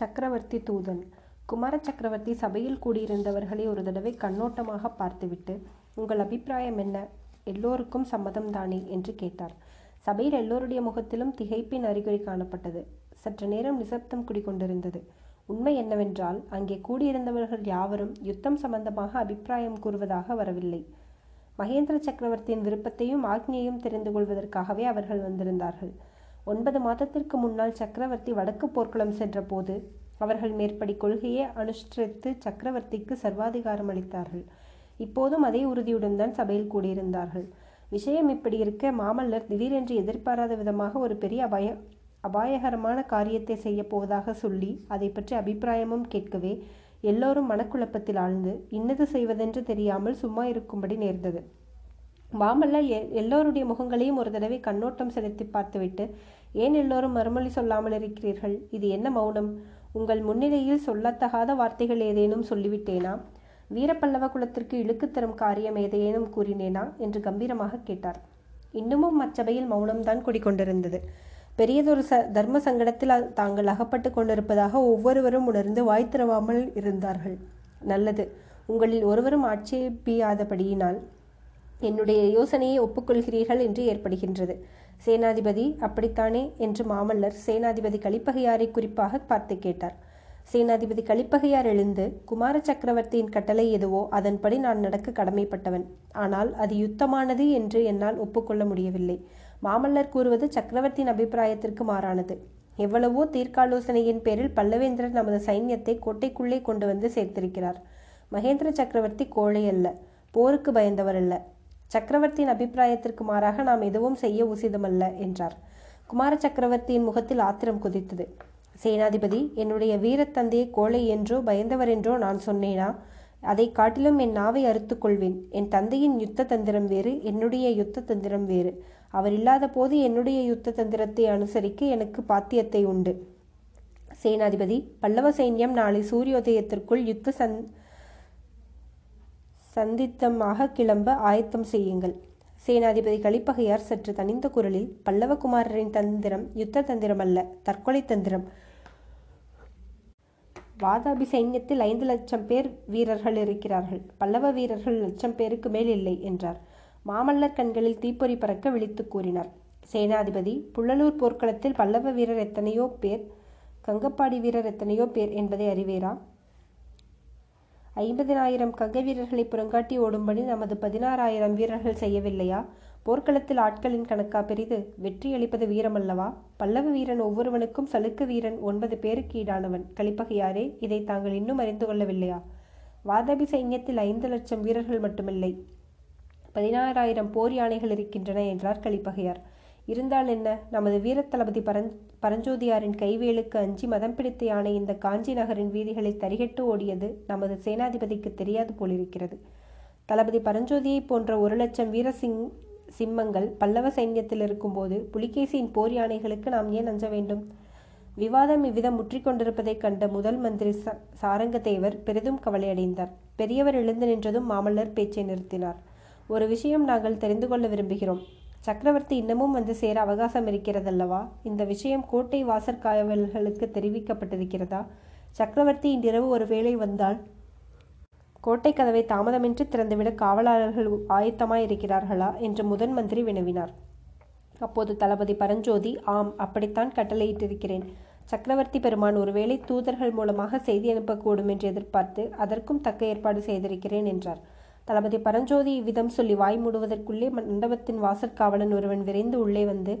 சக்கரவர்த்தி தூதன். குமார சக்கரவர்த்தி சபையில் கூடியிருந்தவர்களை ஒரு தடவை கண்ணோட்டமாக பார்த்துவிட்டு உங்கள் அபிப்பிராயம் என்ன? எல்லோருக்கும் சம்மதம் தானே என்று கேட்டார். சபையில் எல்லோருடைய முகத்திலும் திகைப்பின் அறிகுறி காணப்பட்டது. சற்று நேரம் நிசப்தம் குடிகொண்டிருந்தது. உண்மை என்னவென்றால் அங்கே கூடியிருந்தவர்கள் யாவரும் யுத்தம் சம்பந்தமாக அபிப்பிராயம் கூறுவதாக வரவில்லை. மகேந்திர சக்கரவர்த்தியின் விருப்பத்தையும் ஆக்ஞையும் தெரிந்து கொள்வதற்காகவே அவர்கள் வந்திருந்தார்கள். ஒன்பது மாதத்திற்கு முன்னால் சக்கரவர்த்தி வடக்கு போர்க்குளம் சென்றபோது அவர்கள் மேற்படி கொள்கையை அனுஷ்டித்து சக்கரவர்த்திக்கு சர்வாதிகாரம் அளித்தார்கள். இப்போதும் அதே உறுதியுடன் தான் சபையில் கூடியிருந்தார்கள். விஷயம் இப்படி இருக்க மாமல்லர் திடீரென்று எதிர்பாராத விதமாக ஒரு பெரிய அபாய அபாயகரமான காரியத்தை செய்ய போவதாக சொல்லி அதை பற்றி அபிப்பிராயமும் கேட்கவே எல்லோரும் மனக்குழப்பத்தில் ஆழ்ந்து இன்னது செய்வதென்று தெரியாமல் சும்மா இருக்கும்படி நேர்ந்தது. மாமல்லர் எல்லோருடைய முகங்களையும் ஒரு தடவை கண்ணோட்டம் செலுத்தி பார்த்துவிட்டு ஏன் எல்லோரும் மறுமொழி சொல்லாமல் இருக்கிறீர்கள்? இது என்ன மௌனம்? உங்கள் முன்னிலையில் சொல்லத்தகாத வார்த்தைகள் ஏதேனும் சொல்லிவிட்டேனா? வீரப்பல்லவ குலத்திற்கு இழுக்கு தரும் காரியம் ஏதேனும் கூறினேனா? என்று கம்பீரமாக கேட்டார். இன்னமும் அச்சபையில் மௌனம்தான் குடிக்கொண்டிருந்தது. பெரியதொரு ச தர்ம சங்கடத்தில் தாங்கள் அகப்பட்டு கொண்டிருப்பதாக ஒவ்வொருவரும் உணர்ந்து வாய் திறவாமல் இருந்தார்கள். நல்லது. உங்களில் ஒருவரும் ஆட்சேபியாதபடியினால் என்னுடைய யோசனையை ஒப்புக்கொள்கிறீர்கள் என்று ஏற்படுகின்றது. சேனாதிபதி அப்படித்தானே? என்று மாமல்லர் சேனாதிபதி கலிப்பகையாரை குறிப்பாக பார்த்து கேட்டார். சேனாதிபதி கலிப்பகையார் எழுந்து குமார சக்கரவர்த்தியின் கட்டளை எதுவோ அதன்படி நான் நடக்க கடமைப்பட்டவன். ஆனால் அது யுத்தமானது என்று என்னால் ஒப்புக்கொள்ள முடியவில்லை. மாமல்லர் கூறுவது சக்கரவர்த்தியின் அபிப்பிராயத்திற்கு மாறானது. எவ்வளவோ தீர்க்காலோசனையின் பேரில் பல்லவேந்திரர் நமது சைன்யத்தை கோட்டைக்குள்ளே கொண்டு வந்து சேர்த்திருக்கிறார். மகேந்திர சக்கரவர்த்தி கோழை அல்ல போருக்கு பயந்தவர் அல்ல. சக்கரவர்த்தியின் அபிப்பிராயத்திற்கு மாறாக நாம் எதுவும் செய்ய உசிதமல்ல என்றார். குமார சக்கரவர்த்தியின் முகத்தில் ஆத்திரம் குதித்தது. சேனாதிபதி என்னுடைய வீரத்தந்தையை கோழை என்றோ பயந்தவர் என்றோ நான் சொன்னேனா? அதை காட்டிலும் என் நாவை அறுத்துக்கொள்வேன் என் தந்தையின் யுத்த தந்திரம் வேறு என்னுடைய யுத்த தந்திரம் வேறு. அவர் இல்லாத போது என்னுடைய யுத்த தந்திரத்தை அனுசரிக்க எனக்கு பாத்தியத்தை உண்டு. சேனாதிபதி பல்லவ சைன்யம் நாளை சூரியோதயத்திற்குள் யுத்த சந் சந்தித்தமாக கிளம்ப ஆயத்தம் செய்யுங்கள். சேனாதிபதி கலிப்பகையார் சற்று தனிந்த குரலில் பல்லவகுமாரரின் தந்திரம் யுத்த தந்திரம் அல்ல தற்கொலை தந்திரம். வாதாபி சைன்யத்தில் ஐந்து லட்சம் பேர் வீரர்கள் இருக்கிறார்கள். பல்லவ வீரர்கள் லட்சம் பேருக்கு மேல் இல்லை என்றார். மாமல்லர் கண்களில் தீப்பொறி பறக்க விழித்து கூறினார். சேனாதிபதி புள்ளலூர் போர்க்களத்தில் பல்லவ வீரர் எத்தனையோ பேர் கங்கப்பாடி வீரர் எத்தனையோ பேர் என்பதை அறிவேரா? ஐம்பதினாயிரம் கங்க வீரர்களை புறங்காட்டி ஓடும்படி நமது பதினாறாயிரம் வீரர்கள் செய்யவில்லையா? போர்க்களத்தில் ஆட்களின் கணக்கா பெரிது. வெற்றி அளிப்பது வீரமல்லவா? பல்லவ வீரன் ஒவ்வொருவனுக்கும் சலுக்கு வீரன் ஒன்பது பேருக்கு ஈடானவன். கலிப்பகையாரே இதை தாங்கள் இன்னும் அறிந்து கொள்ளவில்லையா? வாதபி சைன்யத்தில் ஐந்து லட்சம் வீரர்கள் மட்டுமில்லை. பதினாறாயிரம் போர் யானைகள் இருக்கின்றன என்றார் கலிப்பகையார் இருந்தால் என்ன? நமது வீரத்தளபதி பரஞ் பரஞ்சோதியாரின் கைவேலுக்கு அஞ்சி மதம் பிடித்த யானை இந்த காஞ்சி நகரின் வீதிகளை தரிகட்டு ஓடியது நமது சேனாதிபதிக்கு தெரியாது போலிருக்கிறது. தளபதி பரஞ்சோதியை போன்ற ஒரு லட்சம் வீர சிங் சிம்மங்கள் பல்லவ சைன்யத்தில் இருக்கும்போது புலிகேசியின் போர் யானைகளுக்கு நாம் ஏன் அஞ்ச வேண்டும்? விவாதம் இவ்விதம் முற்றிக்கொண்டிருப்பதைக் கண்ட முதல் மந்திரி ச சாரங்கதேவர் பெரிதும் கவலையடைந்தார். பெரியவர் எழுந்து நின்றதும் மாமல்லர் பேச்சை நிறுத்தினார். ஒரு விஷயம் நாங்கள் தெரிந்து கொள்ள விரும்புகிறோம். சக்கரவர்த்தி இன்னமும் வந்து சேர அவகாசம் இருக்கிறதல்லவா? இந்த விஷயம் கோட்டை வாசற்காவல்களுக்கு தெரிவிக்கப்பட்டிருக்கிறதா? சக்கரவர்த்தி இன்றிரவு ஒரு வேளை வந்தால் கோட்டை கதவை தாமதமின்றி திறந்துவிட காவலாளர்கள் ஆயத்தமாய் இருக்கிறார்களா? என்று முதன் மந்திரி வினவினார். அப்போது தளபதி பரஞ்சோதி ஆம் அப்படித்தான் கட்டளையிட்டிருக்கிறேன். சக்கரவர்த்தி பெருமான் ஒருவேளை தூதர்கள் மூலமாக செய்தி அனுப்பக்கூடும் என்று எதிர்பார்த்து அதற்கும் தக்க ஏற்பாடு செய்திருக்கிறேன் என்றார். தளபதி பரஞ்சோதி இவ்விதம் சொல்லி வாய் மூடுவதற்குள்ளே மண்டபத்தின் வாசற்காவலன் ஒருவன் விரைந்து உள்ளே வந்து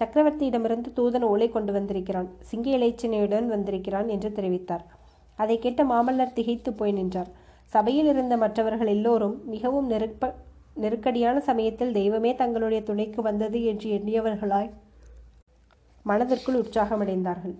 சக்கரவர்த்தியிடமிருந்து தூதன் ஓலை கொண்டு வந்திருக்கிறான். சிங்க இலைச்சினையுடன் வந்திருக்கிறான் என்று தெரிவித்தார். அதை கேட்ட மாமல்லர் திகைத்து போய் நின்றார். சபையில் இருந்த மற்றவர்கள் எல்லோரும் மிகவும் நெருப்ப நெருக்கடியான சமயத்தில் தெய்வமே தங்களுடைய துணைக்கு வந்தது என்று எண்ணியவர்களாய் மனதிற்குள் உற்சாகமடைந்தார்கள்.